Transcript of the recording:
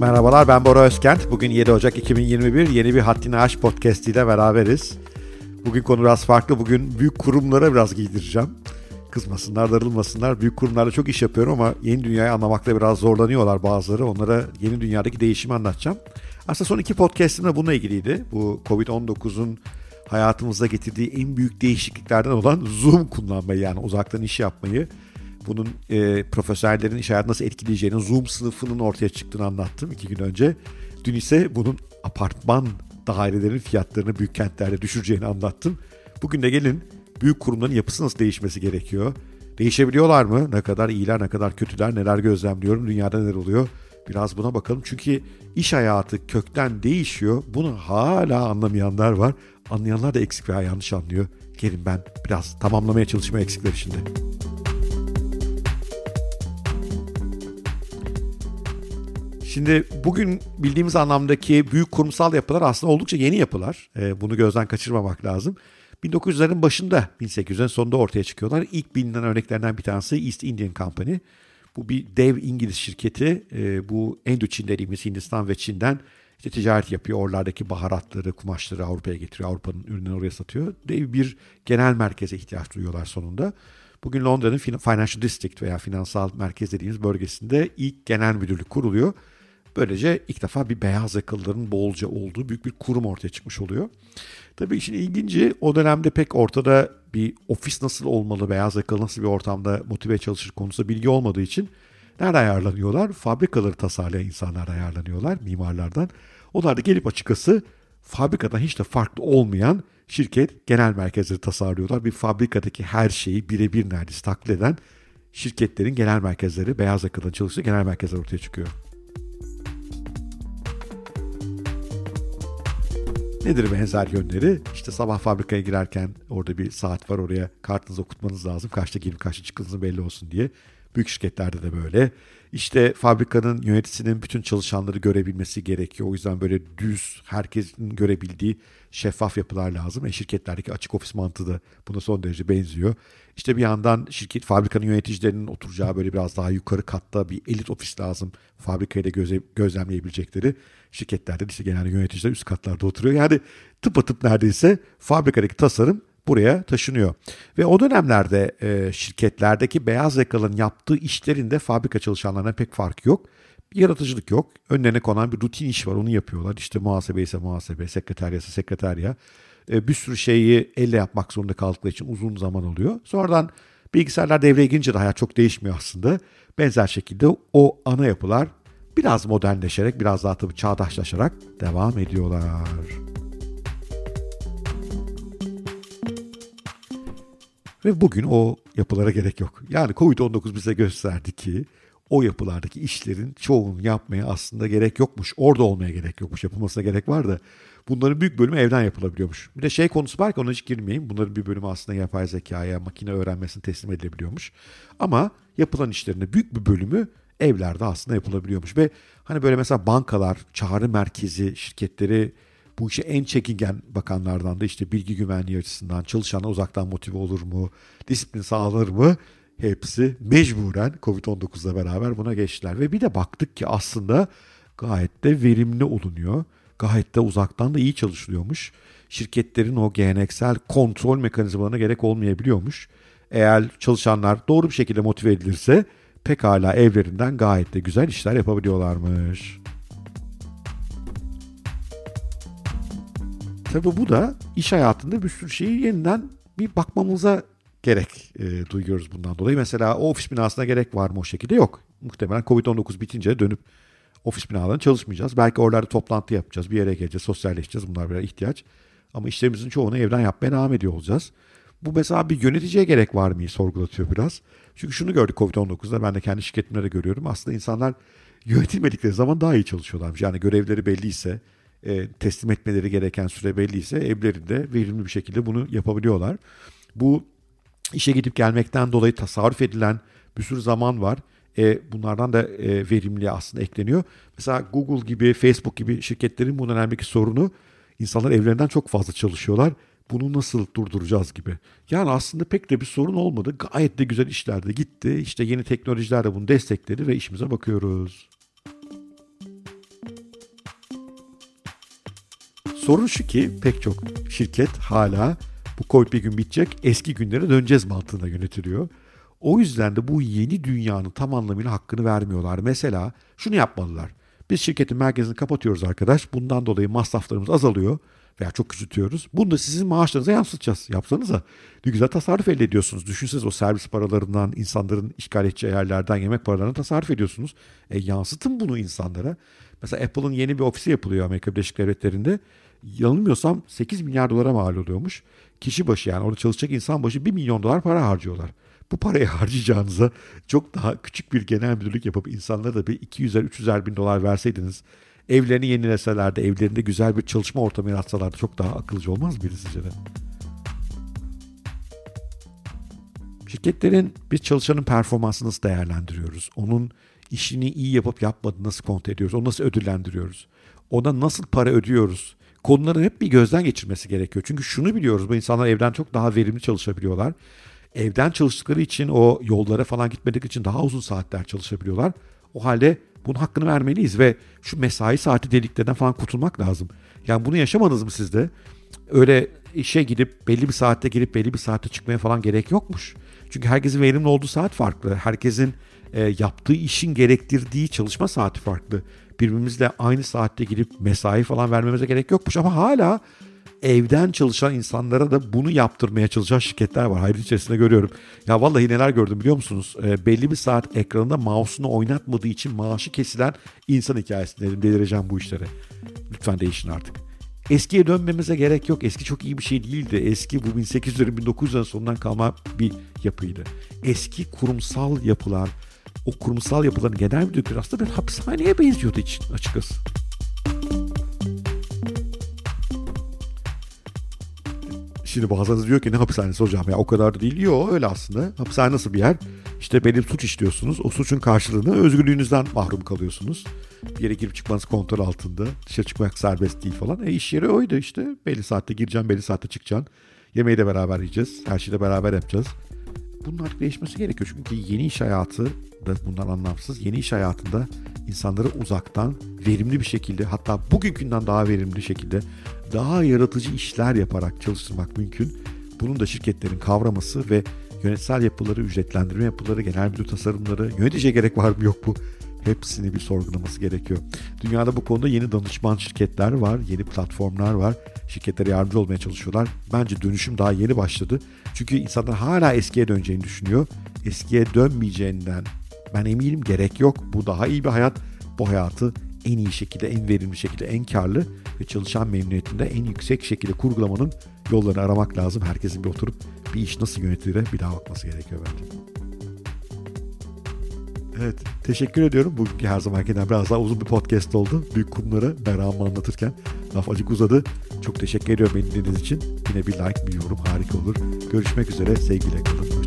Merhabalar ben Bora Özkent. Bugün 7 Ocak 2021 yeni bir Haddini Aş podcast ile beraberiz. Bugün konu biraz farklı. Bugün büyük kurumlara biraz giydireceğim. Kızmasınlar, darılmasınlar. Büyük kurumlarla çok iş yapıyorum ama yeni dünyayı anlamakta biraz zorlanıyorlar bazıları. Onlara yeni dünyadaki değişimi anlatacağım. Aslında son iki podcastim de bununla ilgiliydi. Bu Covid-19'un hayatımıza getirdiği en büyük değişikliklerden olan Zoom kullanmayı yani uzaktan iş yapmayı bunun e, profesyonellerin iş hayatını nasıl etkileyeceğini, Zoom sınıfının ortaya çıktığını anlattım iki gün önce. Dün ise bunun apartman dairelerin fiyatlarını büyük kentlerde düşüreceğini anlattım. Bugün de gelin büyük kurumların yapısı nasıl değişmesi gerekiyor? Değişebiliyorlar mı? Ne kadar iyiler, ne kadar kötüler, neler gözlemliyorum, dünyada neler oluyor? Biraz buna bakalım. Çünkü iş hayatı kökten değişiyor. Bunu hala anlamayanlar var. Anlayanlar da eksik veya yanlış anlıyor. Gelin ben biraz tamamlamaya çalışmaya eksikler şimdi. Şimdi bugün bildiğimiz anlamdaki büyük kurumsal yapılar aslında oldukça yeni yapılar. E, bunu gözden kaçırmamak lazım. 1900'lerin başında 1800'lerin sonunda ortaya çıkıyorlar. İlk bilinen örneklerinden bir tanesi East Indian Company. Bu bir dev İngiliz şirketi. E, bu Endoçin dediğimiz Hindistan ve Çin'den işte ticaret yapıyor. Oralardaki baharatları, kumaşları Avrupa'ya getiriyor. Avrupa'nın ürünlerini oraya satıyor. Dev bir genel merkeze ihtiyaç duyuyorlar sonunda. Bugün Londra'nın Financial District veya finansal merkez dediğimiz bölgesinde ilk genel müdürlük kuruluyor. Böylece ilk defa bir beyaz yakalıların bolca olduğu büyük bir kurum ortaya çıkmış oluyor. Tabii işin ilginci o dönemde pek ortada bir ofis nasıl olmalı, beyaz yakalı nasıl bir ortamda motive çalışır konusunda bilgi olmadığı için nerede ayarlanıyorlar? Fabrikaları tasarlayan insanlar ayarlanıyorlar mimarlardan. Onlar da gelip açıkçası fabrikadan hiç de farklı olmayan şirket genel merkezleri tasarlıyorlar. Bir fabrikadaki her şeyi birebir neredeyse taklit eden şirketlerin genel merkezleri, beyaz yakalı çalıştığı genel merkezler ortaya çıkıyor. Nedir benzer yönleri? İşte sabah fabrikaya girerken orada bir saat var oraya kartınızı okutmanız lazım. Kaçta girip kaçta çıktığınızı belli olsun diye. Büyük şirketlerde de böyle. İşte fabrikanın yöneticisinin bütün çalışanları görebilmesi gerekiyor. O yüzden böyle düz, herkesin görebildiği şeffaf yapılar lazım. E şirketlerdeki açık ofis mantığı da buna son derece benziyor. İşte bir yandan şirket fabrikanın yöneticilerinin oturacağı böyle biraz daha yukarı katta bir elit ofis lazım. Fabrikayı da göze, gözlemleyebilecekleri. Şirketlerde işte genelde yöneticiler üst katlarda oturuyor. Yani tıpatıp neredeyse fabrikadaki tasarım buraya taşınıyor. Ve o dönemlerde e, şirketlerdeki beyaz yakalının yaptığı işlerinde fabrika çalışanlarına pek fark yok. Bir yaratıcılık yok. Önlerine konan bir rutin iş var onu yapıyorlar. İşte muhasebe ise muhasebe, sekreterya ise sekreterya. E, bir sürü şeyi elle yapmak zorunda kaldıkları için uzun zaman oluyor. Sonradan bilgisayarlar devreye girince de hayat çok değişmiyor aslında. Benzer şekilde o ana yapılar biraz modernleşerek, biraz daha tabii çağdaşlaşarak devam ediyorlar. Ve bugün o yapılara gerek yok. Yani Covid-19 bize gösterdi ki o yapılardaki işlerin çoğunu yapmaya aslında gerek yokmuş. Orada olmaya gerek yokmuş. Yapılmasına gerek var da bunların büyük bölümü evden yapılabiliyormuş. Bir de şey konusu var ki ona hiç girmeyeyim. Bunların bir bölümü aslında yapay zekaya, makine öğrenmesini teslim edilebiliyormuş. Ama yapılan işlerin büyük bir bölümü evlerde aslında yapılabiliyormuş. Ve hani böyle mesela bankalar, çağrı merkezi şirketleri bu işe en çekingen bakanlardan da işte bilgi güvenliği açısından çalışanlar uzaktan motive olur mu, disiplin sağlar mı? Hepsi mecburen Covid-19'la beraber buna geçtiler. Ve bir de baktık ki aslında gayet de verimli olunuyor. Gayet de uzaktan da iyi çalışılıyormuş. Şirketlerin o geleneksel kontrol mekanizmalarına gerek olmayabiliyormuş. Eğer çalışanlar doğru bir şekilde motive edilirse pekala evlerinden gayet de güzel işler yapabiliyorlarmış. Tabii bu da iş hayatında bir sürü şeyi yeniden bir bakmamıza gerek e, duyuyoruz bundan dolayı. Mesela o ofis binasına gerek var mı o şekilde? Yok. Muhtemelen Covid-19 bitince dönüp ofis binalarına çalışmayacağız. Belki oralarda toplantı yapacağız, bir yere geleceğiz, sosyalleşeceğiz. Bunlar bir ihtiyaç. Ama işlerimizin çoğunu evden yapmaya devam ediyor olacağız. Bu mesela bir yöneticiye gerek var mı sorgulatıyor biraz. Çünkü şunu gördük Covid-19'da ben de kendi şirketimde de görüyorum. Aslında insanlar yönetilmedikleri zaman daha iyi çalışıyorlarmış. Yani görevleri belliyse, e, teslim etmeleri gereken süre belliyse evlerinde verimli bir şekilde bunu yapabiliyorlar. Bu işe gidip gelmekten dolayı tasarruf edilen bir sürü zaman var. E, bunlardan da e, verimli aslında ekleniyor. Mesela Google gibi, Facebook gibi şirketlerin bu dönemdeki sorunu insanlar evlerinden çok fazla çalışıyorlar. Bunu nasıl durduracağız gibi. Yani aslında pek de bir sorun olmadı. Gayet de güzel işler de gitti. İşte yeni teknolojiler de bunu destekledi ve işimize bakıyoruz. Sorun şu ki pek çok şirket hala bu Covid bir gün bitecek eski günlere döneceğiz mantığında yönetiliyor. O yüzden de bu yeni dünyanın tam anlamıyla hakkını vermiyorlar. Mesela şunu yapmalılar. Biz şirketin merkezini kapatıyoruz arkadaş. Bundan dolayı masraflarımız azalıyor veya çok küçültüyoruz. Bunu da sizin maaşlarınıza yansıtacağız. Yapsanıza. Ne güzel tasarruf elde ediyorsunuz. Düşünsenize o servis paralarından, insanların işgal edeceği yerlerden yemek paralarını tasarruf ediyorsunuz. E, yansıtın bunu insanlara. Mesela Apple'ın yeni bir ofisi yapılıyor Amerika Birleşik Devletleri'nde. Yanılmıyorsam 8 milyar dolara mal oluyormuş. Kişi başı yani orada çalışacak insan başı 1 milyon dolar para harcıyorlar. Bu parayı harcayacağınıza çok daha küçük bir genel müdürlük yapıp insanlara da bir 200'er 300'er bin dolar verseydiniz evlerini yenileseler de evlerinde güzel bir çalışma ortamı yaratsalar da çok daha akılcı olmaz mıydı sizce de? Şirketlerin bir çalışanın performansını nasıl değerlendiriyoruz? Onun işini iyi yapıp yapmadığını nasıl kontrol ediyoruz? Onu nasıl ödüllendiriyoruz? Ona nasıl para ödüyoruz? Konuları hep bir gözden geçirmesi gerekiyor. Çünkü şunu biliyoruz bu insanlar evden çok daha verimli çalışabiliyorlar. Evden çalıştıkları için o yollara falan gitmedikleri için daha uzun saatler çalışabiliyorlar. O halde bunun hakkını vermeliyiz ve şu mesai saati deliklerinden falan kurtulmak lazım. Yani bunu yaşamadınız mı sizde? Öyle işe gidip belli bir saatte girip belli bir saatte çıkmaya falan gerek yokmuş. Çünkü herkesin verimli olduğu saat farklı. Herkesin e, yaptığı işin gerektirdiği çalışma saati farklı. Birbirimizle aynı saatte gidip mesai falan vermemize gerek yokmuş ama hala evden çalışan insanlara da bunu yaptırmaya çalışan şirketler var. Hayır içerisinde görüyorum. Ya vallahi neler gördüm biliyor musunuz? E, belli bir saat ekranında mouse'unu oynatmadığı için maaşı kesilen insan hikayesi dedim. Delireceğim bu işlere. Lütfen değişin artık. Eskiye dönmemize gerek yok. Eski çok iyi bir şey değildi. Eski bu 1800'lerin 1900'lerin sonundan kalma bir yapıydı. Eski kurumsal yapılar, o kurumsal yapıların genel müdürlükleri aslında bir hapishaneye benziyordu için açıkçası. Şimdi bazılarınız diyor ki ne hapishanesi hocam ya o kadar da değil. Yok öyle aslında. Hapishane nasıl bir yer? İşte belli suç işliyorsunuz. O suçun karşılığını özgürlüğünüzden mahrum kalıyorsunuz. Bir yere girip çıkmanız kontrol altında. Dışarı çıkmak serbest değil falan. E iş yeri oydu işte. Belli saatte gireceğim, belli saatte çıkacaksın. Yemeği de beraber yiyeceğiz. Her şeyi de beraber yapacağız. Bunun artık değişmesi gerekiyor. Çünkü yeni iş hayatı da bundan anlamsız. Yeni iş hayatında insanları uzaktan verimli bir şekilde hatta bugünkünden daha verimli şekilde daha yaratıcı işler yaparak çalıştırmak mümkün. Bunun da şirketlerin kavraması ve yönetsel yapıları, ücretlendirme yapıları, genel müdür tasarımları, yöneticiye gerek var mı yok mu? Hepsini bir sorgulaması gerekiyor. Dünyada bu konuda yeni danışman şirketler var, yeni platformlar var. Şirketlere yardımcı olmaya çalışıyorlar. Bence dönüşüm daha yeni başladı. Çünkü insanlar hala eskiye döneceğini düşünüyor. Eskiye dönmeyeceğinden ben eminim gerek yok. Bu daha iyi bir hayat. Bu hayatı en iyi şekilde, en verimli şekilde, en karlı ve çalışan memnuniyetinde en yüksek şekilde kurgulamanın yollarını aramak lazım. Herkesin bir oturup bir iş nasıl yönetilir bir daha bakması gerekiyor bence. Evet, teşekkür ediyorum. Bugünkü her zamankinden biraz daha uzun bir podcast oldu. Büyük kurumları meramı anlatırken laf acık uzadı. Çok teşekkür ediyorum beni dinlediğiniz için. Yine bir like, bir yorum harika olur. Görüşmek üzere, sevgiyle kalın.